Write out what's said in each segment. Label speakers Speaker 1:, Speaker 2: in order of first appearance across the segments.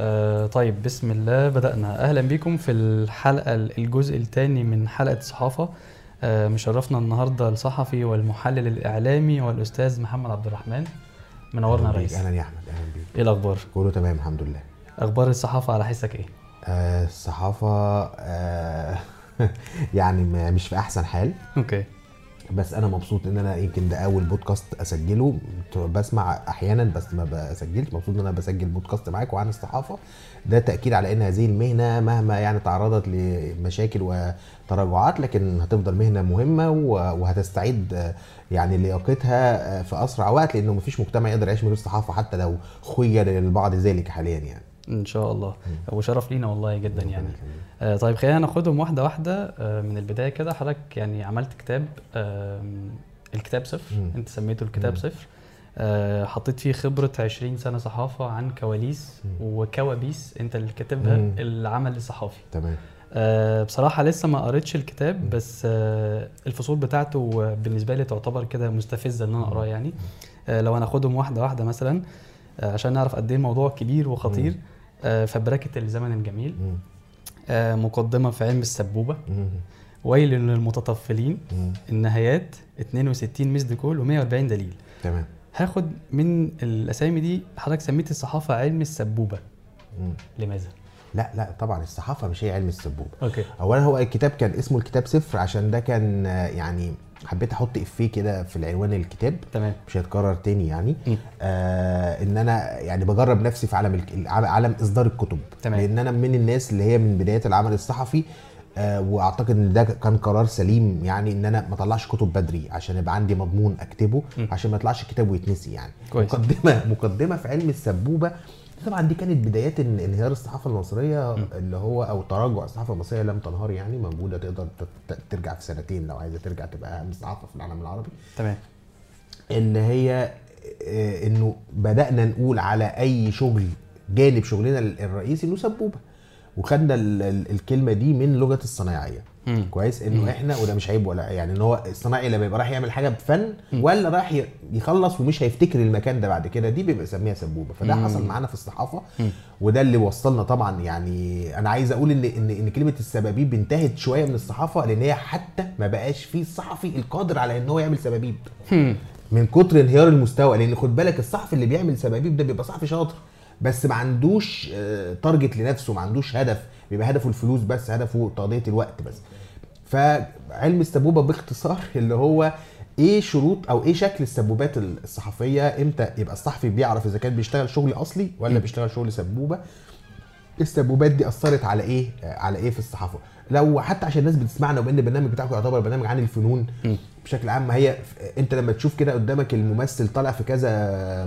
Speaker 1: آه طيب بسم الله. بدأنا. أهلا بيكم في الحلقة الجزء الثاني من حلقة الصحافة آه مشرفنا النهاردة الصحفي والمحلل الإعلامي والأستاذ محمد عبد الرحمن. منورنا يا
Speaker 2: أهلاً
Speaker 1: ريس.
Speaker 2: أهلا يا أحمد. أهلا بيك.
Speaker 1: إيه الأخبار؟
Speaker 2: كله تمام الحمد لله.
Speaker 1: أخبار الصحافة على حسك إيه؟
Speaker 2: آه الصحافة آه يعني مش في أحسن حال.
Speaker 1: أوكي.
Speaker 2: بس أنا مبسوط ان أنا يمكن ده اول بودكاست اسجله. بسمع أحيانا بس ما بسجلش. مبسوط ان أنا بسجل بودكاست معاكم عن الصحافة. ده تأكيد على ان هذه المهنة مهما يعني تعرضت لمشاكل وتراجعات لكن هتفضل مهنة مهمة وهتستعيد يعني لياقتها آه، في أسرع وقت لأنه مفيش مجتمع يقدر يعيش من غير الصحافه حتى لو خير للبعض ذلك حاليا يعني.
Speaker 1: إن شاء الله. وشرف لينا والله جدا يعني. آه طيب خلينا ناخدهم واحدة واحدة. آه من البداية كده حضرتك يعني عملت كتاب آه الكتاب صفر.
Speaker 2: مم.
Speaker 1: أنت سميته الكتاب
Speaker 2: مم.
Speaker 1: صفر. آه حطيت فيه خبرة 20 سنة صحافة عن كواليس
Speaker 2: مم.
Speaker 1: وكوابيس. أنت اللي كاتبها. العمل الصحافي.
Speaker 2: تمام.
Speaker 1: آه بصراحة لسه ما قريتش الكتاب بس آه الفصول بتاعته بالنسبة لي تعتبر كده مستفزة إن أنا أقراه يعني. آه لو هناخدهم واحدة واحدة مثلا آه عشان نعرف قد إيه الموضوع كبير وخطير.
Speaker 2: مم.
Speaker 1: آه فبركة الزمن الجميل. آه مقدمة في علم السبوبة
Speaker 2: مم.
Speaker 1: ويل للمتطفلين. النهايات 62 missed call و140 دليل
Speaker 2: تمام
Speaker 1: هاخد من الأسامي دي حضرتك سميت الصحافة علم السبوبة
Speaker 2: مم.
Speaker 1: لماذا؟
Speaker 2: لا لا طبعا الصحافة مش هي علم السبوبة
Speaker 1: okay
Speaker 2: اولا هو الكتاب كان اسمه الكتاب صفر عشان ده كان آه، يعني حبيت أحط افيه كده في العنوان الكتاب
Speaker 1: تمام
Speaker 2: مش هيتكرر تاني يعني. آه ان أنا يعني بجرب نفسي في عالم الك- عالم اصدار الكتب
Speaker 1: تمام.
Speaker 2: لأن أنا من الناس اللي هي من بداية العمل الصحفي آه واعتقد ان ده كان قرار سليم يعني ان أنا ما اطلعش كتب بدري عشان يبقى عندي مضمون اكتبه
Speaker 1: مم.
Speaker 2: عشان ما يطلعش الكتاب ويتنسي يعني
Speaker 1: كويس.
Speaker 2: مقدمة مقدمة في علم السبوبة طبعا دي كانت بدايات إن- انهيار الصحافة المصرية اللي هو أو تراجع الصحافة المصرية لم تنهار يعني موجودة تقدر ترجع في سنتين لو عايزة ترجع تبقى أهم صحافة في العالم العربي.
Speaker 1: تمام.
Speaker 2: إن هي آه، إنه بدأنا نقول على أي شغل جانب شغلنا الرئيسي إنه سبوبة وخدنا ال- ال- الكلمة دي من لغة الصنايعية.
Speaker 1: مم.
Speaker 2: كويس؟ إنه إحنا وده مش عيب ولا يعني إن هو الصنايعي لما يبقى رايح يعمل حاجة بفن ولا رايح يخلص ومش هيفتكر المكان ده بعد كده دي بيبقى يسميها سبوبة. فده
Speaker 1: مم.
Speaker 2: حصل معانا في الصحافة وده اللي وصلنا طبعا يعني أنا عايز أقول إن إن إن كلمة السبابيب انتهت شوية من الصحافة لأن هي حتى ما بقاش في الصحفي القادر على إن هو يعمل سبابيب. من كتر انهيار المستوى لأن خد بالك الصحفي اللي بيعمل سبابيب ده بيبقى صحفي شاطر بس ما عندوش آه، target لنفسه ما عندوش هدف. بيبقى هدفه الفلوس بس هدفه تقضية الوقت بس. فعلم السبوبة باختصار اللي هو إيه شروط أو إيه شكل السبوبات الصحفية؟ إمتى يبقى الصحفي بيعرف إذا كان بيشتغل شغل أصلي ولا بيشتغل شغل سبوبة؟ السبوبات دي أثرت على إيه؟ على إيه في الصحافة؟ لو حتى عشان الناس بتسمعنا وبان البرنامج بتاعكم يعتبر برنامج عن الفنون. بشكل عام ما هي انت لما تشوف كده قدامك الممثل طالع في كذا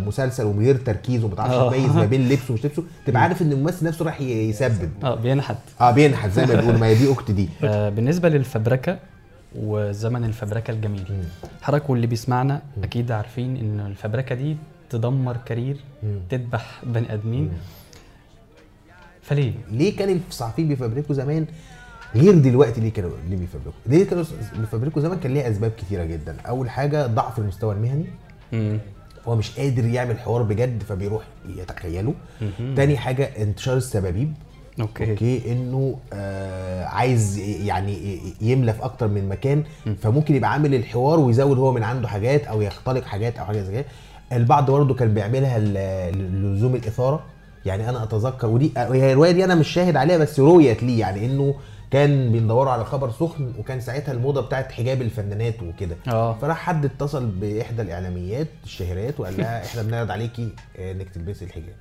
Speaker 2: مسلسل ومن غير تركيز وما تعرفش
Speaker 1: آه.
Speaker 2: تميز ما بين لبسه ومش لبسه تبقى عارف إن الممثل نفسه راح ي- يسبب
Speaker 1: آه بينحت
Speaker 2: آه بينحت زي ما بيقولوا ما هي دي أخت دي
Speaker 1: آه بالنسبة للفبركة وزمن الفبركة الجميل. حضرتك واللي بيسمعنا أكيد عارفين إن الفبركة دي تدمر كارير. تذبح بني آدمين
Speaker 2: مم.
Speaker 1: فليه؟
Speaker 2: ليه كان الصحفيين بيفبركوا زمان غير دلوقتي ليه كانوا ليه بيفبركوا؟ ليه كانوا بيفبركوا زمان كان ليها أسباب كتيرة جدا، أول حاجة ضعف المستوى المهني.
Speaker 1: مم.
Speaker 2: هو مش قادر يعمل حوار بجد فبيروح يتخيله. تاني حاجة انتشار السبابيب.
Speaker 1: okay,
Speaker 2: okay؟ إنه آه عايز يعني يملى في أكتر من مكان. فممكن يبقى عامل الحوار ويزود هو من عنده حاجات أو يختلق حاجات أو حاجة زي كده. البعض برضه كان بيعملها لزوم الإثارة. يعني أنا أتذكر ودي هي الروايه دي أنا مش شاهد عليها بس رويت لي يعني إنه كان بيدوروا على خبر سخن وكان ساعتها الموضة بتاعت حجاب الفنانات وكده.
Speaker 1: آه.
Speaker 2: فراح حد اتصل بإحدى الإعلاميات الشهيرات وقال لها إحنا بنعرض عليكي آه، إنك تلبسي الحجاب.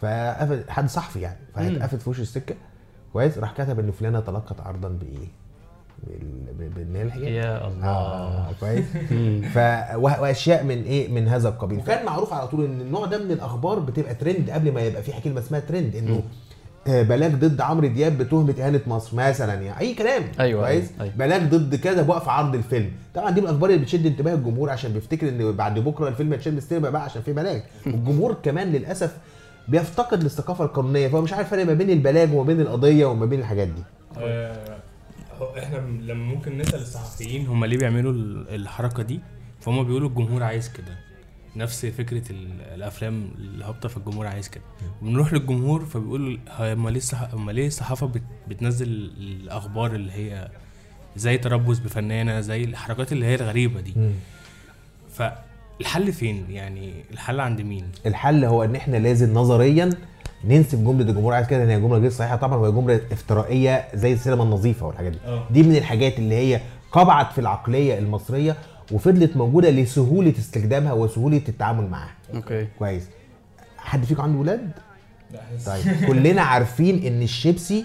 Speaker 2: فقفل حد صحفي يعني. فاتقفل في وش السكة. كويس. راح كتب ان فلانة تلقت عرضا بإيه؟ بإن هي الحجاب.
Speaker 1: يا الله.
Speaker 2: آه كويس. ف وأشياء من إيه؟ من هذا القبيل. وكان معروف على طول إن النوع ده من الأخبار بتبقى ترند قبل ما يبقى في كلمه اسمها ترند إنه آه، بلاغ ضد عمرو دياب بتهمة اهانه مصر مثلا يعني أي كلام.
Speaker 1: أيوة،
Speaker 2: كويس؟
Speaker 1: أيوة، أيوة.
Speaker 2: بلاغ ضد كذا بوقف عرض الفيلم. طبعا دي من الاخبار اللي بتشد انتباه الجمهور عشان بيفتكر إن بعد بكرة الفيلم هيتشال من السينما بقى عشان في بلاغ. والجمهور كمان للأسف بيفتقد للثقافة القانونية فهو مش عارف الفرق ما بين البلاغ وما بين القضية وما بين الحاجات دي.
Speaker 3: آه، إحنا لما ممكن نسأل الصحفيين هم ليه بيعملوا ال- الحركة دي فهم بيقولوا الجمهور عايز كده. نفس فكرة ال- الأفلام الهابطه في الجمهور عايز كده. بنروح للجمهور فبيقولوا هم ليه الصح... هم ليه الصحافة بت... بتنزل الأخبار اللي هي زي تربص بفنانة زي الحركات اللي هي الغريبة دي. فالحل فين؟ يعني الحل عند مين؟
Speaker 2: الحل هو إن إحنا لازم نظريا ننسب جملة الجمهور عايز كده ان هي جملة غير صحيحة طبعا وهي جملة افترائية زي السينما النظيفة والحاجات دي.
Speaker 3: آه.
Speaker 2: دي من الحاجات اللي هي قبعت في العقلية المصرية وفضلت موجودة لسهولة استخدامها وسهولة التعامل معاها.
Speaker 1: أوكي.
Speaker 2: كويس. حد فيكم عنده ولاد؟ طيب كلنا عارفين إن الشيبسي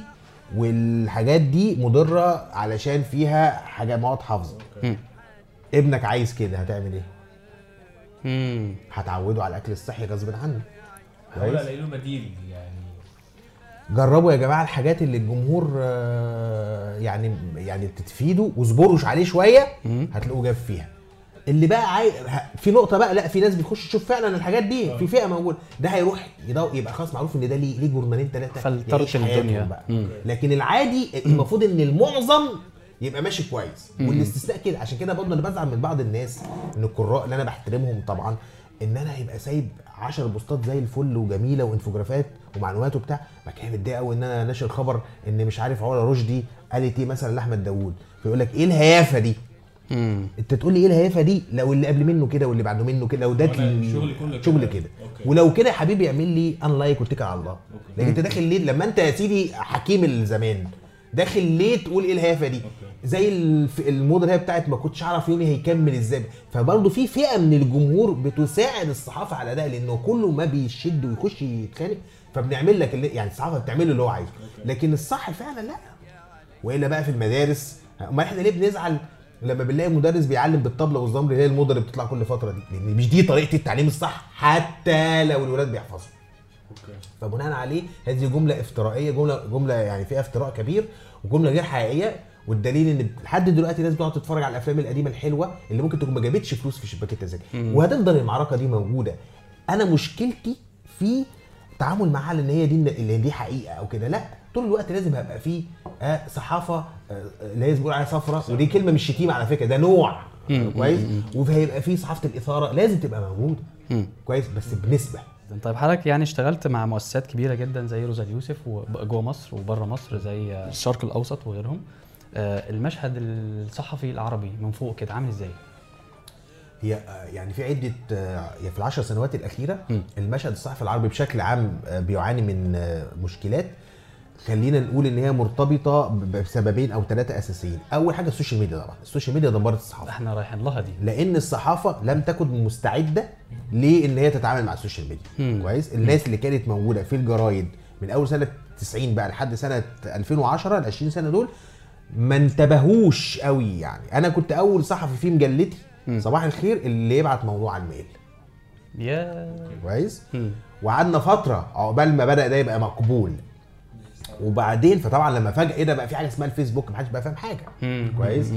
Speaker 2: والحاجات دي مضرة علشان فيها حاجة مواد حافظة.
Speaker 1: مم.
Speaker 2: ابنك عايز كده هتعمل إيه؟
Speaker 1: امم
Speaker 2: هتعوده على الأكل الصحي غصب عنه. كويس.
Speaker 3: الاقي له بديل يعني.
Speaker 2: جربوا يا جماعة الحاجات اللي الجمهور آه، يعني يعني تفيده واصبروا عليه شوية
Speaker 1: مم.
Speaker 2: هتلاقوه جاب فيها. اللي بقى عاي... في نقطة بقى لا في ناس بتخش تشوف فعلا الحاجات دي في فئة موجودة. ده هيروح يبقى خلاص معروف إن ده ليه ليه جورنالين ثلاثة
Speaker 1: فلترت الدنيا.
Speaker 2: بقى.
Speaker 1: مم.
Speaker 2: لكن العادي المفروض إن المعظم يبقى ماشي كويس. والاستثناء كده. عشان كده برضه أنا بزعل من بعض الناس إن القراء اللي أنا بحترمهم طبعا إن أنا هيبقى سايب 10 بوستات زي الفل وجميلة وانفوجرافات ومعلومات وبتاع. بعد كده متضايق قوي إن أنا ناشر خبر إن مش عارف علا رشدي قالت إيه مثلا لأحمد داوود. فيقول لك إيه الهيافة دي؟
Speaker 1: امم
Speaker 2: انت تقول لي إيه الهيافة دي؟ لو اللي قبل منه كده واللي بعده منه كده لو ده
Speaker 3: الشغل كله
Speaker 2: شغل
Speaker 3: كده. okay.
Speaker 2: ولو كده يا حبيبي اعمل لي unlike واتكل على الله. لكن انت داخل ليه؟ لما انت يا سيدي حكيم الزمان داخل ليه تقول إيه الهيافة دي؟ زي الف- الموضة اللي هي بتاعت ما كنتش اعرف يومي هيكمل إزاي. فبرضه في فئة من الجمهور بتساعد الصحافة على ده لأنه كله ما بيشد ويخش يتخانق فبنعمل لك اللي يعني الصحافة بتعمل اللي هو عايزه. لكن الصح فعلا لا. وإلا بقى في المدارس أمال إحنا ليه بنزعل لما بنلاقي مدرس بيعلم بالطبلة والزمر اللي هي الموضة اللي بتطلع كل فترة دي لأن مش دي طريقة التعليم الصح حتى لو الولاد بيحفظوا.
Speaker 3: أوكي.
Speaker 2: فبناء عليه هذه جملة افترائية جملة جملة يعني فيها افتراء كبير وجملة غير حقيقية. والدليل إن لحد دلوقتي الناس بتقعد تتفرج على الأفلام القديمة الحلوة اللي ممكن تكون ما جابتش فلوس في شباك التذاكر. وهتفضل المعركه دي موجودة. أنا مشكلتي في التعامل معاها لأن هي دي اللي دي حقيقة أو كده. لا طول الوقت لازم هيبقى فيه آه صحافة آه اللي هي بيقول عليها صفرة ودي كلمة مش شتيمة على فكرة ده نوع. كويس؟ وهيبقى فيه صحافة الإثارة لازم تبقى موجوده. كويس؟ بس بنسبة.
Speaker 1: طيب حضرتك يعني اشتغلت مع مؤسسات كبيرة جدا زي روزا اليوسف وجوه مصر وبره مصر زي الشرق الأوسط وغيرهم. آه، المشهد الصحفي العربي من فوق كده عامل إزاي؟
Speaker 2: هي يعني في عدة آه، في العشر سنوات
Speaker 1: الأخيرة.
Speaker 2: المشهد الصحفي العربي بشكل عام آه، بيعاني من آه، مشكلات. خلينا نقول إن هي مرتبطة بسببين أو ثلاثة أساسيين. أول حاجة ال social media طبعا. ال social media دمرت الصحافة.
Speaker 1: إحنا رايحين لها دي.
Speaker 2: لأن الصحافة لم تكن مستعدة لأن هي تتعامل مع ال social
Speaker 1: media.
Speaker 2: كويس؟ الناس اللي كانت موجودة في الجرايد من أول سنة 90 بقى لحد سنة 2010 ال 20 سنة دول ما انتبهوش قوي يعني. أنا كنت أول صحفي في مجلتي. صباح الخير اللي يبعت موضوع على ال mail.
Speaker 1: يا.
Speaker 2: كويس. وقعدنا فترة عقبال ما بدأ ده يبقى مقبول. وبعدين فطبعا لما فجأة إيه ده بقى في حاجة اسمها الفيسبوك محدش بقى فاهم
Speaker 1: حاجة.
Speaker 2: كويس.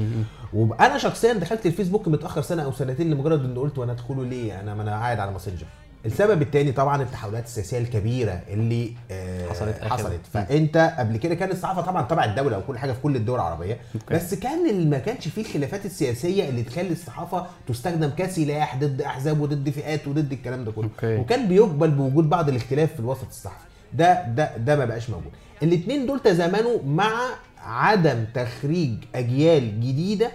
Speaker 2: وأنا شخصيا دخلت الفيسبوك متأخر سنة أو سنتين لمجرد إن قلت وأنا أدخله ليه؟ أنا ما أنا قاعد على ماسنجر. السبب الثاني طبعا التحولات السياسية الكبيرة اللي آه
Speaker 1: حصلت آخر.
Speaker 2: حصلت فأنت قبل كده كان الصحافة طبعا تبع الدولة وكل حاجة في كل الدول العربية
Speaker 1: okay.
Speaker 2: بس كان ما كانش فيه الخلافات السياسية اللي تخلي الصحافة تستخدم كسلاح ضد أحزاب وضد فئات وضد الكلام ده كله
Speaker 1: okay.
Speaker 2: وكان بيقبل بوجود بعض الاختلاف في الوسط الصحفي ده ده ده ما بقاش موجود الاثنين دول تزامنوا مع عدم تخريج أجيال جديدة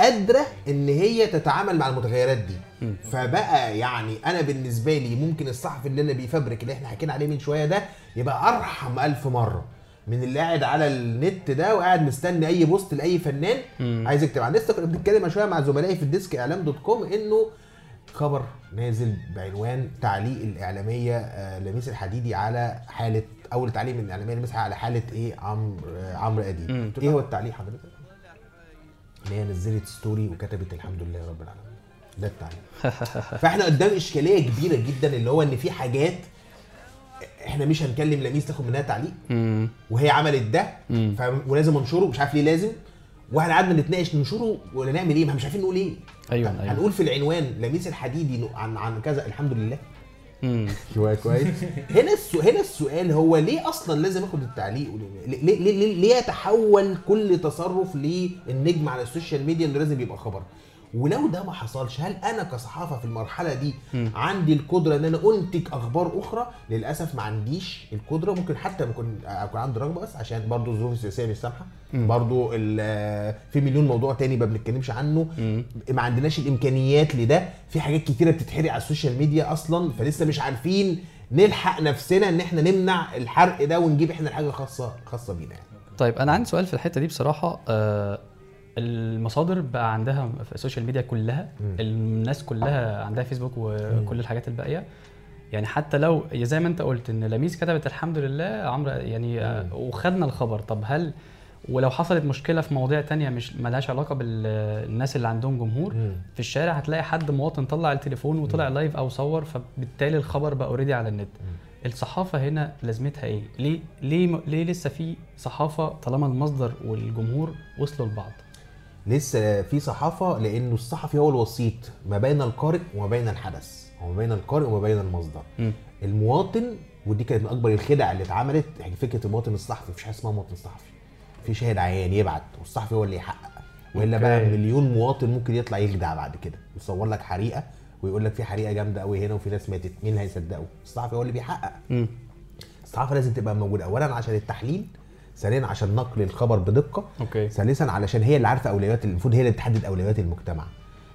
Speaker 2: قادرة إن هي تتعامل مع المتغيرات دي فبقى يعني أنا بالنسبة لي ممكن الصحفي اللي أنا بيفبرك اللي إحنا حكينا عليه من شوية ده يبقى أرحم ألف مرة من اللي قاعد على النت ده وقاعد مستني أي post لأي فنان
Speaker 1: مم.
Speaker 2: عايز يكتب عن لسه كنا بنتكلم من شوية مع زملائي في ال desk إعلام دوت كوم إنه خبر نازل بعنوان تعليق الإعلامية آه، لميس الحديدي على حالة أول تعليق من الإعلامية لميس على حالة إيه عمرو آه، عمرو
Speaker 1: أديب.
Speaker 2: إيه هو التعليق حضرتك؟ ان هي نزلت ستوري وكتبت الحمد لله رب العالمين. ده التعليق. فاحنا قدام إشكالية كبيرة جدا اللي هو إن في حاجات إحنا مش هنكلم لميس تاخد منها تعليق. وهي عملت ده. ولازم انشره مش عارف ليه لازم. وإحنا قعدنا نتناقش ننشره ولا نعمل إيه؟ ما مش عارفين نقول إيه.
Speaker 1: أيوة،
Speaker 2: طب
Speaker 1: أيوة.
Speaker 2: هنقول في العنوان لميس الحديدي عن عن كذا الحمد لله.
Speaker 1: مم.
Speaker 2: كويس. هنا هنا السؤال هو ليه أصلا لازم آخد التعليق؟ ليه ليه, ليه, ليه يتحول كل تصرف للنجم على ال social media إنه لازم يبقى خبر؟ ولو ده ما حصلش هل أنا كصحافة في المرحلة دي
Speaker 1: مم.
Speaker 2: عندي القدرة إن أنا أنتج أخبار أخرى للأسف ما عنديش القدرة ممكن حتى ممكن اكون عندي رغبة بس عشان برضو الظروف السياسية مش
Speaker 1: سامحة.
Speaker 2: برضو في مليون موضوع تاني ما بنتكلمش عنه
Speaker 1: مم.
Speaker 2: ما عندناش الإمكانيات لده في حاجات كتيرة بتتحرق على ال social media أصلا فلسه مش عارفين نلحق نفسنا إن إحنا نمنع الحرق ده ونجيب إحنا الحاجة خاصه خاصة بينا يعني.
Speaker 1: طيب أنا عندي سؤال في الحتة دي بصراحة آه المصادر بقى عندها في ال social media كلها
Speaker 2: مم.
Speaker 1: الناس كلها عندها فيسبوك وكل الحاجات الباقية. يعني حتى لو زي ما انت قلت ان لميس كتبت الحمد لله عمرو يعني آه، وخدنا الخبر. طب هل ولو حصلت مشكلة في مواضيع تانية مش ملهاش علاقة بالناس اللي عندهم جمهور في الشارع هتلاقي حد مواطن طلع التليفون وطلع live أو صور فبالتالي الخبر بقى already على النت. الصحافة هنا لازمتها إيه؟ ليه ليه ليه لسه في صحافة طالما المصدر والجمهور وصلوا لبعض؟
Speaker 2: لسه في صحافة لأنه الصحفي هو الوسيط ما بين القارئ وما بين الحدث وما بين القارئ وما بين المصدر
Speaker 1: مم.
Speaker 2: المواطن ودي كانت من أكبر الخدع اللي اتعملت يعني فكرة المواطن الصحفي مفيش حاجة اسمها مواطن صحفي في شاهد عيان يبعت والصحفي هو اللي يحقق وإلا بقى. مليون مواطن ممكن يطلع يخدع بعد كده يصور لك حريقة ويقول لك في حريقة جامدة قوي هنا وفي ناس ماتت مين اللي هيصدقه الصحفي هو اللي بيحقق
Speaker 1: مم.
Speaker 2: الصحافة لازم تبقى موجودة اولا عشان التحليل ثانيا عشان نقل الخبر بدقة.
Speaker 1: okay.
Speaker 2: ثالثا علشان هي اللي عارفة أولويات المفروض هي اللي تحدد أولويات المجتمع.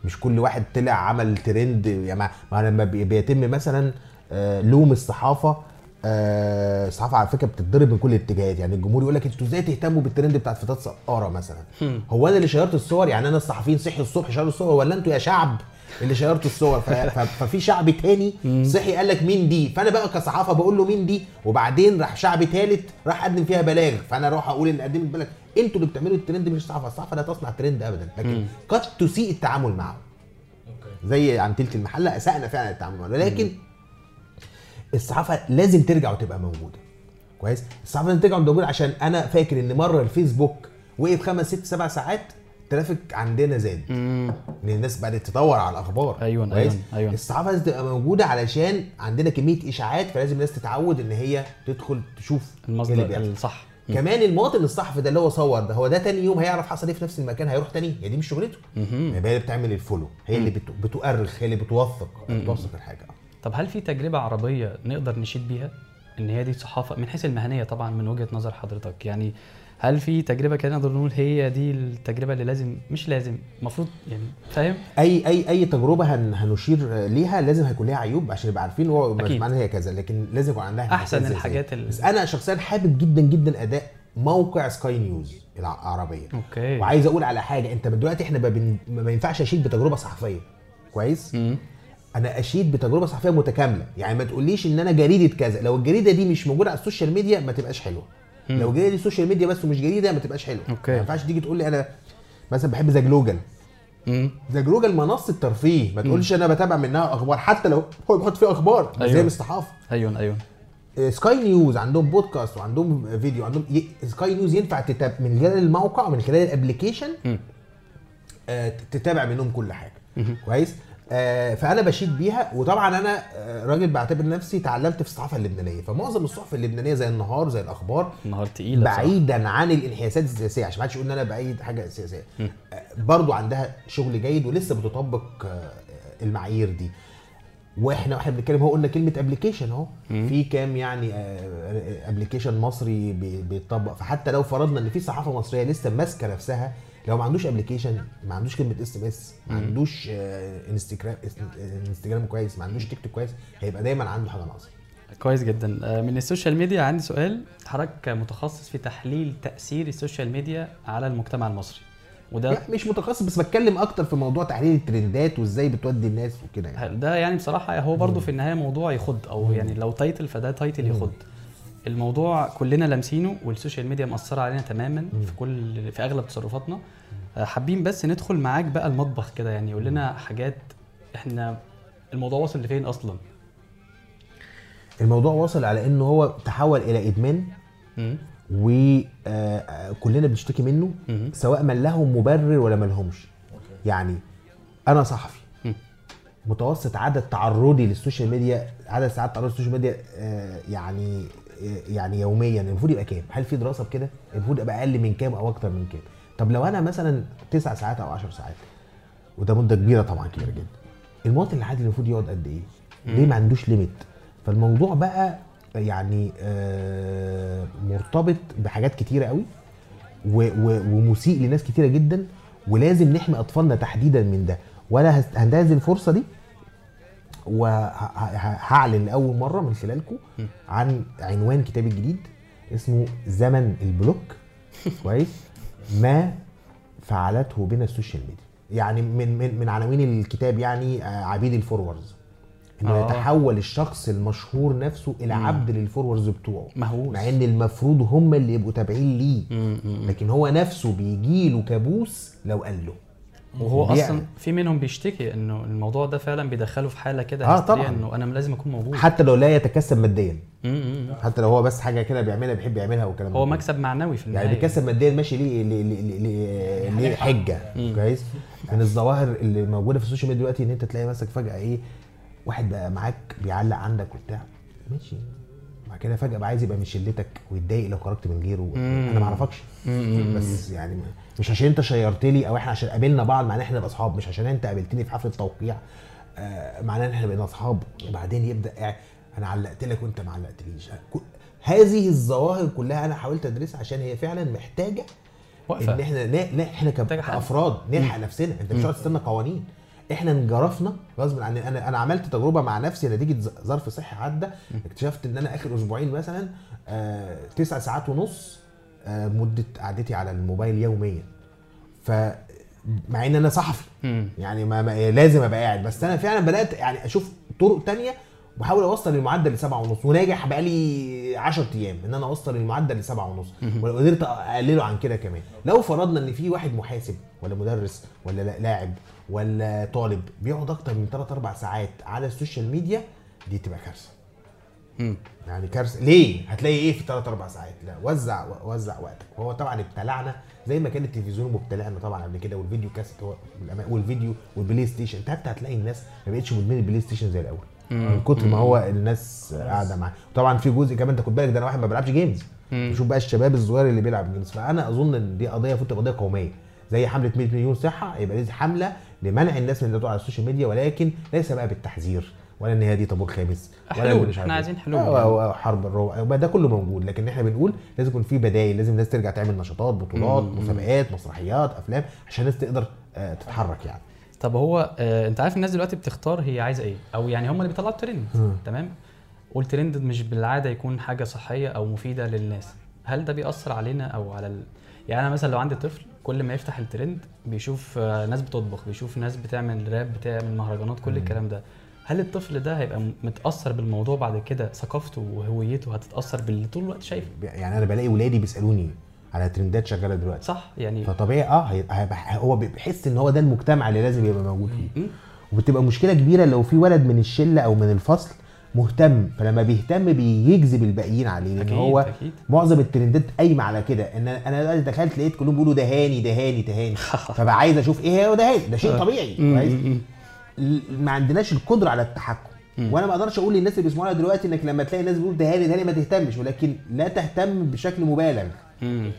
Speaker 2: مش كل واحد طلع عمل ترند يعني ما- ما لما بي- بيتم مثلا آه، لوم الصحافة آه، الصحافه على فكرة بتتضرب من كل الاتجاهات. يعني الجمهور يقول لك أنتوا إزاي تهتموا بالترند بتاعت فتاه سقارة مثلا. هو أنا اللي شيرت الصور؟ يعني أنا الصحفيين صحي الصبح شيروا الصور ولا أنتوا يا شعب؟ اللي شيرتوا الصور. ففي شعب تاني صحي قال لك مين دي؟ فأنا بقى كصحافة بقول له مين دي؟ وبعدين راح شعب تالت راح قدم فيها بلاغ. فأنا أروح أقول اللي قدمت بلاغ. أنتوا اللي بتعملوا الترند مش الصحافه الصحافة لا تصنع ترند ابدا. لكن. قد تسيء التعامل معه. زي عن تلك المحلة اساءنا فعلا التعامل معه. لكن الصحافة لازم ترجع وتبقى موجودة. كويس؟ الصحافة لازم ترجع وتبقى موجودة عشان أنا فاكر إن مرة الفيسبوك وقف خمس ست سبع ساعات ال traffic عندنا زاد. إن الناس بدأت تدور على
Speaker 1: الأخبار
Speaker 2: كويس؟
Speaker 1: أيوة، أيوة.
Speaker 2: الصحافة لازم تبقى موجودة علشان عندنا كمية إشاعات فلازم الناس تتعود إن هي تدخل تشوف اللي
Speaker 1: المصدر. الصح.
Speaker 2: كمان المواطن الصحفي ده اللي هو صور ده هو ده تاني يوم هيعرف حصل إيه في نفس المكان هيروح تاني هي دي مش شغلته. هي اللي بتعمل ال follow هي اللي بت- بتؤرخ هي اللي بتوثق بتوثق الحاجة
Speaker 1: طب هل في تجربة عربية نقدر نشيد بيها؟ إن هي دي صحافة من حيث المهنية طبعا من وجهة نظر حضرتك يعني هل في تجربة كده نقدر نقول هي دي التجربة اللي لازم مش لازم المفروض يعني فاهم؟
Speaker 2: أي أي أي تجربة هن هنشير ليها لازم هيكون ليها عيوب عشان نبقى عارفين هو مش
Speaker 1: أكيد.
Speaker 2: معنى هي كذا لكن لازم يكون عندها انعكاس
Speaker 1: الحاجات
Speaker 2: ذاتي.
Speaker 1: ال-
Speaker 2: بس أنا شخصيا حابب جدا جدا أداء موقع سكاي نيوز العربية
Speaker 1: okay
Speaker 2: وعايز أقول على حاجة أنت دلوقتي إحنا ما, ينفعش أشيد بتجربة صحفية كويس
Speaker 1: مم.
Speaker 2: أنا أشيد بتجربة صحفية متكاملة يعني ما تقوليش إن أنا جريدة كذا لو الجريدة دي مش موجودة على ال social media ما تبقاش
Speaker 1: حلوة.
Speaker 2: لو الجريده دي social media بس ومش جريده ما تبقاش حلوة
Speaker 1: okay.
Speaker 2: ما ينفعش تيجي تقول لي أنا مثلا بحب The Glocal
Speaker 1: مم.
Speaker 2: The Glocal منصة ترفيه ما تقولش أنا بتابع منها أخبار حتى لو هو بيحط فيها أخبار
Speaker 1: أيوة.
Speaker 2: هي مش صحافه
Speaker 1: أيوه أيوه
Speaker 2: آه، سكاي نيوز عندهم بودكاست وعندهم فيديو عندهم ي... سكاي نيوز ينفع تتابع من خلال الموقع ومن خلال ال
Speaker 1: application.
Speaker 2: آه، تتابع منهم كل
Speaker 1: حاجة.
Speaker 2: كويس فأنا بشيد بيها وطبعا أنا آه، راجل بعتبر نفسي تعلمت في الصحافة اللبنانية. فمعظم الصحف اللبنانية زي النهار زي الأخبار
Speaker 1: النهار بصراحة.
Speaker 2: بعيدا عن الانحيازات السياسية. عشان ما حدش يقول إن أنا بايد حاجة
Speaker 1: سياسية.
Speaker 2: آه، برضو عندها شغل جيد ولسه بتطبق آه، المعايير دي. وإحنا وإحنا بنتكلم هو قلنا كلمة application أهو. في كام يعني application مصري بي- بيتطبق. فحتى لو فرضنا إن في صحافة مصرية لسه ماسكة نفسها لو ما عندوش application ما عندوش كلمة SMS ما عندوش آه، انستجرام انستجرام كويس ما عندوش تيك توك كويس هيبقى دايما عنده حاجة ناقصة.
Speaker 1: كويس جدا. آه، من ال social media عندي سؤال. حضرتك متخصص في تحليل تأثير ال social media على المجتمع المصري. وده
Speaker 2: لا مش متخصص بس بتكلم أكتر في موضوع تحليل الترندات وإزاي بتودي الناس وكده يعني.
Speaker 1: ده يعني بصراحة هو برضه في النهاية موضوع يخض أو يعني لو title فده title يخض. الموضوع كلنا لامسينه وال social media مأثرة علينا تماما في كل في أغلب تصرفاتنا آه، حابين بس ندخل معاك بقى المطبخ كده يعني قول لنا حاجات إحنا الموضوع واصل لفين أصلا
Speaker 2: الموضوع وصل على إنه هو تحول إلى
Speaker 1: إدمان.
Speaker 2: وكلنا بنشتكي منه
Speaker 1: مم.
Speaker 2: سواء من لهم مبرر ولا ما لهمش يعني أنا صحفي. متوسط عدد تعرضي للسوشيال ميديا عدد ساعات تعرضي للسوشيال ميديا آه، يعني آه، يعني يوميا المفروض يبقى كام؟ هل في دراسة بكده؟ المفروض يبقى أقل من كام أو أكتر من كام؟ طب لو أنا مثلا تسع ساعات أو 10 ساعات وده مدة كبيرة طبعا كبيرة جدا المواطن العادي المفروض يقعد قد إيه ليه ما عندوش ليميت فالموضوع بقى يعني آه مرتبط بحاجات كتيرة قوي ومسيء لناس كتيرة جدا ولازم نحمي أطفالنا تحديدا من ده وأنا هست- هنتهز الفرصة دي وهعلن لأول مرة من خلالكم عن عنوان كتابي الجديد اسمه زمن ال block. كويس. ما فعلته بنا السوشيال ميديا. يعني من من من عناوين الكتاب يعني آه، عبيد ال followers.
Speaker 1: إنه آه.
Speaker 2: يتحول الشخص المشهور نفسه إلى عبد لل followers بتوعه.
Speaker 1: مهووس.
Speaker 2: مع إن المفروض هم اللي يبقوا تابعين ليه.
Speaker 1: مم، مم.
Speaker 2: لكن هو نفسه بيجي له كابوس لو قال له.
Speaker 1: وهو
Speaker 2: بيعمل.
Speaker 1: أصلا في منهم بيشتكي إنه الموضوع ده فعلا بيدخله في حالة كده هستيرية
Speaker 2: طبعاً.
Speaker 1: إنه أنا لازم أكون موجود
Speaker 2: حتى لو لا يتكسب ماديا. حتى لو هو بس حاجة كده بيعملها بيحب يعملها والكلام
Speaker 1: هو. مكسب معنوي في النهاية
Speaker 2: يعني بيكسب ماديا ماشي ليه ليه ليه ليه, ليه حجة كويس من الظواهر اللي موجودة في السوشيال ميديا دلوقتي إن أنت تلاقي نفسك فجأة إيه واحد بقى معاك بيعلق عندك وبتاع ماشي بعد كده فجأة بقى عايز يبقى من شلتك ويتضايق لو خرجت من غيره. أنا ما أعرفكش. بس يعني مش عشان أنت share ت لي أو إحنا عشان قابلنا بعض معناه إحنا نبقى أصحاب مش عشان أنت قابلتني في حفلة توقيع آه، معناه إن إحنا بقينا أصحاب. وبعدين يبدأ أنا علقت لك وأنت ما علقتليش. هذه الظواهر كلها أنا حاولت أدرسها عشان هي فعلا محتاجة إن
Speaker 1: واقفه
Speaker 2: إحنا ن- ن-
Speaker 1: إحنا.
Speaker 2: كأفراد نلحق نفسنا. أنت مش هتقعد تستنى قوانين. إحنا انجرفنا غصب عن أنا أنا عملت تجربة مع نفسي نتيجة ظرف صحي عدى. اكتشفت ان أنا اخر أسبوعين مثلا آه تسع ساعات ونص آه مدة قعدتي على الموبايل يوميا. ف مع ان أنا صحفي. يعني ما, ما لازم ابقى قاعد. بس أنا فعلا بدأت يعني أشوف طرق تانية وبحاول اوصل المعدل لسبعة ونص وناجح بقالي 10 أيام إن أنا أوصل المعدل لسبعة ونص. ولو قدرت أقلله عن كده كمان. لو فرضنا إن في واحد محاسب ولا مدرس ولا لا- لاعب ولا طالب بيقعد أكتر من 3 4 ساعات على السوشيال ميديا دي تبقى
Speaker 1: كارثة.
Speaker 2: يعني كارثة. ليه؟ هتلاقي إيه في 3 4 ساعات؟ لا وزع وزع وقتك. وهو طبعا ابتلعنا زي ما كان التلفزيون مبتلعنا طبعا قبل كده والفيديو كاسيت هو والفيديو والبلاي ستيشن. أنت حتى هتلاقي الناس ما بقتش مدمنة البلاي ستيشن زي الأول. من كتر ما هو الناس قاعدة معاه. طبعا في جزء كمان انت خد بالك ده أنا واحد ما بلعبش games بشوف بقى الشباب الصغير اللي بيلعب games فأنا أظن إن دي قضية تبقى قضية قومية. زي حملة 100 مليون صحة يبقى دي حملة لمنع الناس من التواصل على السوشيال ميديا ولكن ليس بقى بالتحذير ولا إن هي دي طابور خامس ولا
Speaker 1: حلول، إحنا
Speaker 2: عارف
Speaker 1: عايزين
Speaker 2: إيه.
Speaker 1: حلول.
Speaker 2: آه، حرب يبقى ده كله موجود. لكن إحنا بنقول لازم يكون في بدايل لازم الناس ترجع تعمل نشاطات بطولات مسابقات مسرحيات أفلام عشان الناس تقدر آه، تتحرك يعني.
Speaker 1: طب هو آه انت عارف الناس دلوقتي بتختار هي عايزة إيه؟ أو يعني هم اللي بيطلعوا الترند تمام؟ والترند مش بالعادة يكون حاجة صحية أو مفيدة للناس. هل ده بيأثر علينا أو على ال... يعني أنا مثلا لو عندي طفل كل ما يفتح الترند بيشوف آه، ناس بتطبخ بيشوف ناس بتعمل راب بتعمل مهرجانات كل الكلام ده. هل الطفل ده هيبقى م- متأثر بالموضوع بعد كده؟ ثقافته وهويته هتتأثر باللي طول الوقت شايفه؟
Speaker 2: يعني أنا بلاقي ولادي بيسألوني على ترندات شغالة دلوقتي.
Speaker 1: صح يعني
Speaker 2: فطبيعي آه هو بيحس إن هو ده المجتمع اللي لازم يبقى موجود فيه. وبتبقى مشكلة كبيرة لو في ولد من الشلة أو من الفصل مهتم فلما بيهتم بيجذب الباقيين عليه
Speaker 1: لأن
Speaker 2: هو
Speaker 1: أكيد.
Speaker 2: معظم الترندات قايمة على كده إن أنا دخلت لقيت كلهم بيقولوا ده هاني ده هاني ده هاني. فبقى عايز أشوف إيه هو ده هاني. ده شيء طبيعي كويس؟ ما عندناش القدرة على التحكم. وأنا ما أقدرش أقول للناس اللي بيسمعونا دلوقتي إنك لما تلاقي الناس بتقول ده هاني ده هاني ما تهتمش ولكن لا تهتم بشكل مبالغ.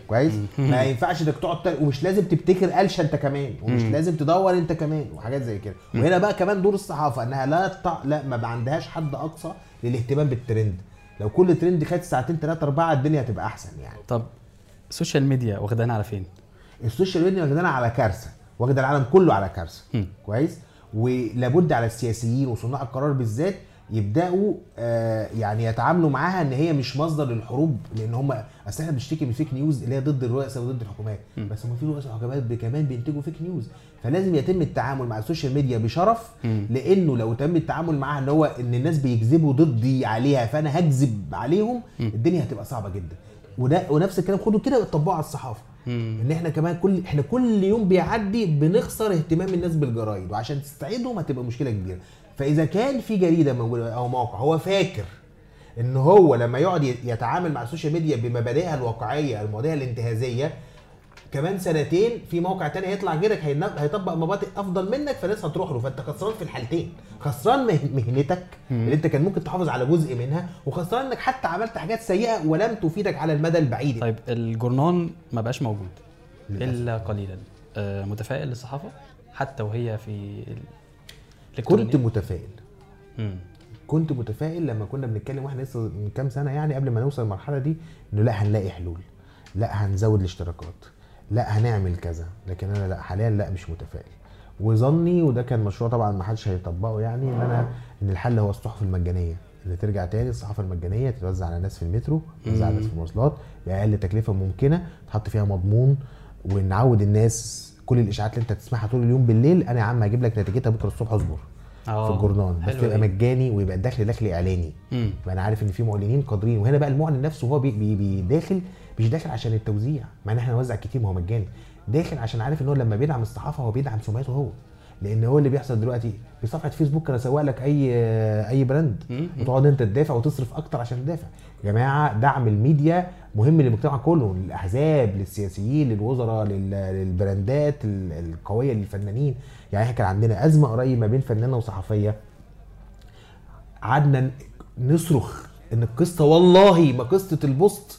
Speaker 2: كويس؟ ما ينفعش إنك تقعد ومش لازم تبتكر قلشه أنت كمان ومش لازم تدور أنت كمان وحاجات زي كده. وهنا بقى كمان دور الصحافة إنها لا تع... لا ما عندهاش حد أقصى للاهتمام بالترند. لو كل ترند خد ساعتين ثلاثة أربعة الدنيا هتبقى أحسن يعني.
Speaker 1: طب السوشيال ميديا واخدانا على فين؟
Speaker 2: السوشيال ميديا واخدانا على كارثة واخد العالم كله على
Speaker 1: كارثة.
Speaker 2: كويس؟ ولابد على السياسيين وصناع القرار بالذات يبدأوا آه يعني يتعاملوا معاها إن هي مش مصدر للحروب لأن هم أصل إحنا بنشتكي من fake news اللي هي ضد الرؤساء وضد الحكومات. بس هم في رؤساء وحكومات كمان بينتجوا fake news فلازم يتم التعامل مع السوشيال ميديا بشرف لأنه لو تم التعامل معاها إن هو إن الناس بيكذبوا ضدي عليها فأنا هكذب عليهم الدنيا هتبقى صعبة جدا. وده ونفس الكلام خدوا كده وطبقوا على الصحافة. إن إحنا كمان كل إحنا كل يوم بيعدي بنخسر اهتمام الناس بالجرايد وعشان تستعيدهم هتبقى مشكلة كبيرة. فإذا كان في جريدة موجودة أو موقع هو فاكر إن هو لما يقعد يتعامل مع السوشيال ميديا بمبادئها الواقعية المواضيع الانتهازية كمان سنتين في موقع تاني هيطلع غيرك هيطبق مبادئ أفضل منك فالناس هتروح له. فأنت خسران في الحالتين. خسران مه- مهنتك اللي أنت كان ممكن تحافظ على جزء منها وخسران إنك حتى عملت حاجات سيئة ولم تفيدك على المدى البعيد.
Speaker 1: طيب الجورنان ما بقاش موجود إلا قليلا. آه متفائل للصحافة؟ حتى وهي في
Speaker 2: كنت؟ متفائل.
Speaker 1: مم.
Speaker 2: كنت متفائل لما كنا بنتكلم وإحنا لسه من كام سنة يعني قبل ما نوصل للمرحلة دي إنه لأ هنلاقي حلول. لأ هنزود الاشتراكات. لأ هنعمل كذا. لكن أنا لأ حاليا لأ مش متفائل. وظني وده كان مشروع طبعا ما حدش هيطبقه يعني إن أنا إن الحل هو الصحف المجانية. اللي ترجع تاني الصحافه المجانية تتوزع على الناس في المترو تتوزع على الناس في المواصلات باقل تكلفة ممكنة تحط فيها مضمون ونعود الناس كل الإشاعات اللي أنت تسمعها طول اليوم بالليل أنا يا عم هجيب لك نتيجتها بكرة الصبح اصبر في
Speaker 1: آه،
Speaker 2: الجورنال. بس يبقى
Speaker 1: دي.
Speaker 2: مجاني ويبقى الدخل دخل إعلاني.
Speaker 1: مم.
Speaker 2: يبقى أنا عارف إن في معلنين قادرين. وهنا بقى المعلن نفسه هو بي بي بي داخل مش داخل عشان التوزيع. مع إن إحنا هنوزع كتير ما هو مجاني. داخل عشان عارف إن هو لما بيدعم الصحافة هو بيدعم سمعته هو. لأن هو اللي بيحصل دلوقتي. بصفحه فيسبوك أنا اسوق لك أي أي
Speaker 1: brand.
Speaker 2: وتقعد أنت تدافع وتصرف أكتر عشان تدافع. يا جماعة دعم الميديا مهم للمجتمع كله للأحزاب للسياسيين للوزراء لل- لل brandات ال- القوية للفنانين يعني إحنا كان عندنا أزمة قريب ما بين فنانة وصحفية قعدنا نصرخ إن القصة والله ما قصة ال post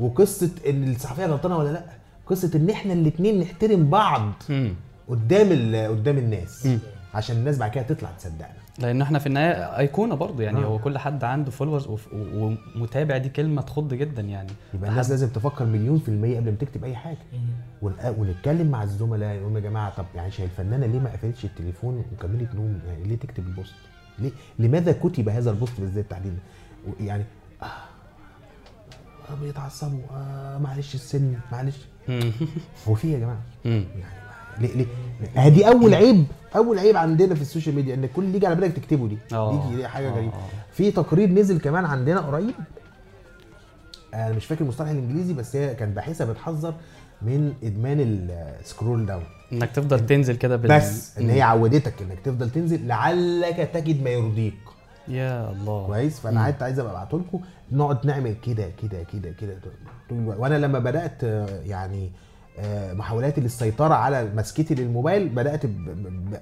Speaker 2: وقصة إن الصحفية غلطانة ولا لأ قصة إن إحنا الاثنين نحترم بعض. قدام قدام الناس. عشان الناس بعد كده تطلع تصدقنا
Speaker 1: لأن إحنا في النهاية أيقونة برضه يعني
Speaker 2: آه.
Speaker 1: هو كل حد عنده followers ومتابع دي كلمة تخض جدا يعني
Speaker 2: يبقى الناس لازم تفكر مليون في المية قبل ما تكتب أي حاجة ون- ونتكلم مع الزملاء نقول يا جماعة طب يعني شايف الفنانة ليه ما قفلتش التليفون وكملت نوم يعني ليه تكتب ال post؟ ليه لماذا كتب هذا ال post بالذات تحديدا؟ يعني آه آه بيتعصبوا آه معلش السن معلش. هو في إيه يا جماعة؟
Speaker 1: مم.
Speaker 2: يعني ليه ليه؟ ادي أول عيب أول عيب عندنا في السوشيال ميديا إن كل اللي يجي على بالك تكتبه دي.
Speaker 1: آه.
Speaker 2: دي, دي حاجة
Speaker 1: آه، غريبة.
Speaker 2: في تقرير نزل كمان عندنا قريب. أنا مش فاكر المصطلح الإنجليزي بس هي كان باحثة بتحذر من إدمان ال scroll
Speaker 1: down إنك تفضل تنزل كده بال
Speaker 2: بس إن هي عودتك إنك تفضل تنزل لعلك تجد ما يرضيك.
Speaker 1: يا الله.
Speaker 2: كويس؟ فأنا عايز عايز أبقى أبعته لكم. نقعد نعمل كده كده كده كده. وأنا لما بدأت آه، يعني محاولاتي للسيطرة على مسكتي للموبايل بدأت ب...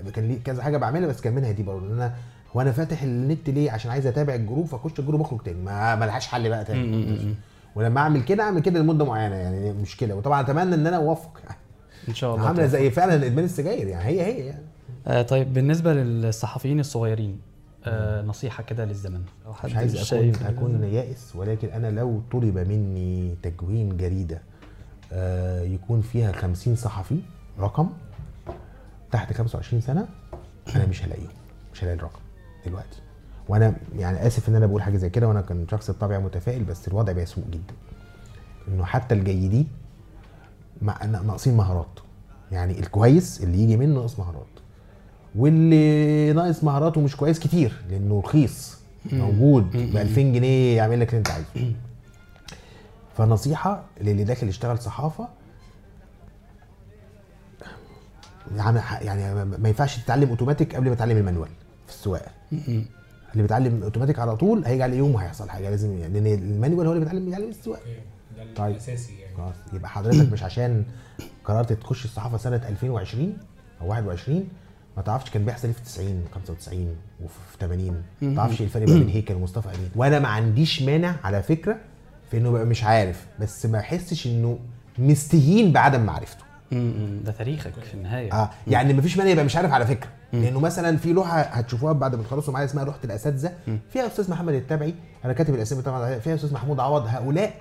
Speaker 2: ب... كان لي كذا حاجة بعملها بس كان منها دي برضه إن أنا هو أنا فاتح النت ليه؟ عشان عايز أتابع الجروب فأخش الجروب اخرج تاني. ما ملهاش حل بقى تاني. ولما أعمل كده أعمل كده لمدة معينة يعني مشكلة. وطبعا أتمنى إن أنا اوفق
Speaker 1: إن شاء الله عاملة.
Speaker 2: زي فعلا ادمان السجاير يعني هي هي يعني.
Speaker 1: آه طيب بالنسبة للصحفيين الصغيرين آه نصيحة كده للزمن.
Speaker 2: مش عايز
Speaker 1: أكون
Speaker 2: أكون يائس ولكن أنا لو طلب مني تكوين جريدة آه، يكون فيها 50 صحفي رقم تحت 25 سنة أنا مش هلاقيهم مش هلاقي الرقم دلوقتي. وأنا يعني آسف إن أنا بقول حاجة زي كده وأنا كان شخص بطبع متفائل بس الوضع بيسوء جدا. إنه حتى الجيدين مع ناقصين مهارات. يعني الكويس اللي يجي منه ناقص مهارات. واللي ناقص مهارات ومش كويس كتير لأنه رخيص موجود ب 2000 جنيه يعمل لك اللي أنت عايزه. فنصيحة للي داخل يشتغل صحافة يعني يعني ما ينفعش تتعلم اوتوماتيك قبل ما تتعلم ال manual في
Speaker 1: السواقة.
Speaker 2: اللي بيتعلم اوتوماتيك على طول هيجي عليه يوم وهيحصل حاجة لازم يعني لأن ال manual هو اللي بيتعلم بيتعلم السواقة.
Speaker 3: ده
Speaker 2: طيب.
Speaker 3: الأساسي يعني.
Speaker 2: خلاص يبقى حضرتك مش عشان قررت تخش الصحافة سنة 2020 أو 21 ما تعرفش كان بيحصل إيه في 90 95 وفي 80 ما تعرفش الفرق بين هيكل ومصطفى أمين. وأنا ما عنديش مانع على فكرة في إنه بقى مش عارف بس ما احسش إنه مستهين بعدم معرفته.
Speaker 1: م- م. ده تاريخك في النهاية.
Speaker 2: آه يعني مفيش مانع يبقى مش عارف على فكرة. لأنه مثلا في لوحة هتشوفوها بعد ما تخلصوا معايا اسمها لوحة الأساتذة. فيها أستاذ محمد التبعي أنا كاتب الأسامي طبعا فيها أستاذ محمود عوض هؤلاء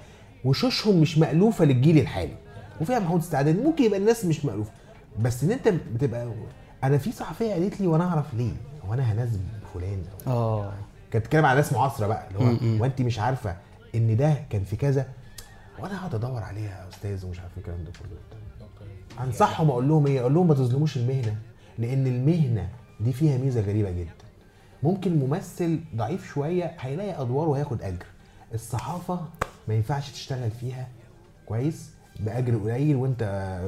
Speaker 2: وشوشهم مش مألوفة للجيل الحالي. وفيها محمود استعداد ممكن يبقى الناس مش مألوفة. بس إن أنت بتبقى أنا في صحفية قالت لي وأنا أعرف ليه؟ هو أنا هنزل فلان.
Speaker 1: آه.
Speaker 2: كانت بتتكلم على ناس معاصرة بقى اللي. هو وانت مش عارفة. إن ده كان في كذا وأنا هقعد أدور عليها يا أستاذ ومش عارف الكلام ده كله. أنصحهم أقول لهم إيه؟ أقول لهم ما تظلموش المهنة لأن المهنة دي فيها ميزة غريبة جدا. ممكن ممثل ضعيف شوية هيلاقي ادوار وهياخد أجر. الصحافة ما ينفعش تشتغل فيها كويس بأجر قليل وأنت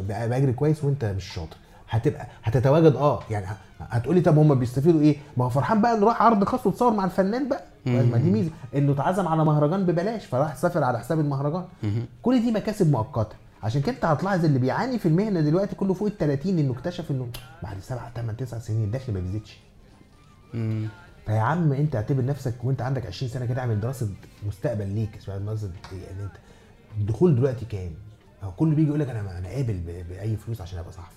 Speaker 2: بأجر كويس وأنت مش شاطر. هتبقى هتتواجد آه يعني هتقولي طب هم بيستفيدوا إيه؟ ما هو فرحان بقى انه راح عرض خاص وتصور مع الفنان بقى. ما دي ميزة. إنه اتعزم على مهرجان ببلاش فراح سافر على حساب المهرجان. كل دي مكاسب مؤقتة. عشان كده أنت هتلاحظ اللي بيعاني في المهنة دلوقتي كله فوق ال 30 إنه اكتشف إنه بعد سبع ثمان تسع سنين الدخل ما بيزيدش. فيا عم أنت اعتبر نفسك وأنت عندك 20 سنة كده اعمل دراسة مستقبل ليك اسمها دراسه يعني أنت الدخول دلوقتي كام؟ هو كله بيجي يقول لك أنا أنا قابل بأي فلوس عشان أبقى صحفي.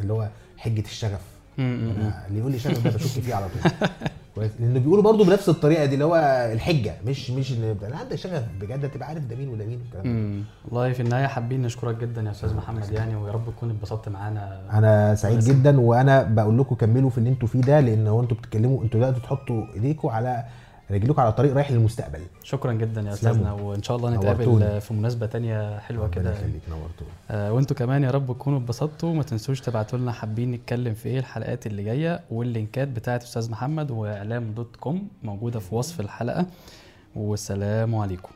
Speaker 2: اللي هو حجة الشغف. اللي يقول لي شغف ده بشك فيه على طول. كويس. لأنه بيقولوا برضه بنفس الطريقة دي اللي هو الحجة مش مش إن أنا عندك شغف بجد تبقى عارف ده مين وده مين والكلام.
Speaker 1: والله في النهاية حابين نشكرك جدا يا أستاذ محمد يعني ويا رب تكون اتبسطت معانا.
Speaker 2: أنا سعيد جدا وأنا بقول لكم كملوا في اللي أنتوا فيه ده لأن هو أنتوا بتتكلموا أنتوا دلوقتي تحطوا ايديكم على رجلكم على طريق رايح للمستقبل.
Speaker 1: شكرا جدا يا. أستاذنا وإن شاء الله نتقابل
Speaker 2: نورتوني.
Speaker 1: في مناسبة تانية حلوة
Speaker 2: ربنا
Speaker 1: كده.
Speaker 2: يخليك نورتوني
Speaker 1: آه، وإنتوا كمان يا رب تكونوا اتبسطتوا. ما تنسوش تبعتوا لنا حابين نتكلم في إيه الحلقات اللي جاية واللينكات بتاعت أستاذ محمد وإعلام دوت كوم موجودة في وصف الحلقة. والسلام عليكم.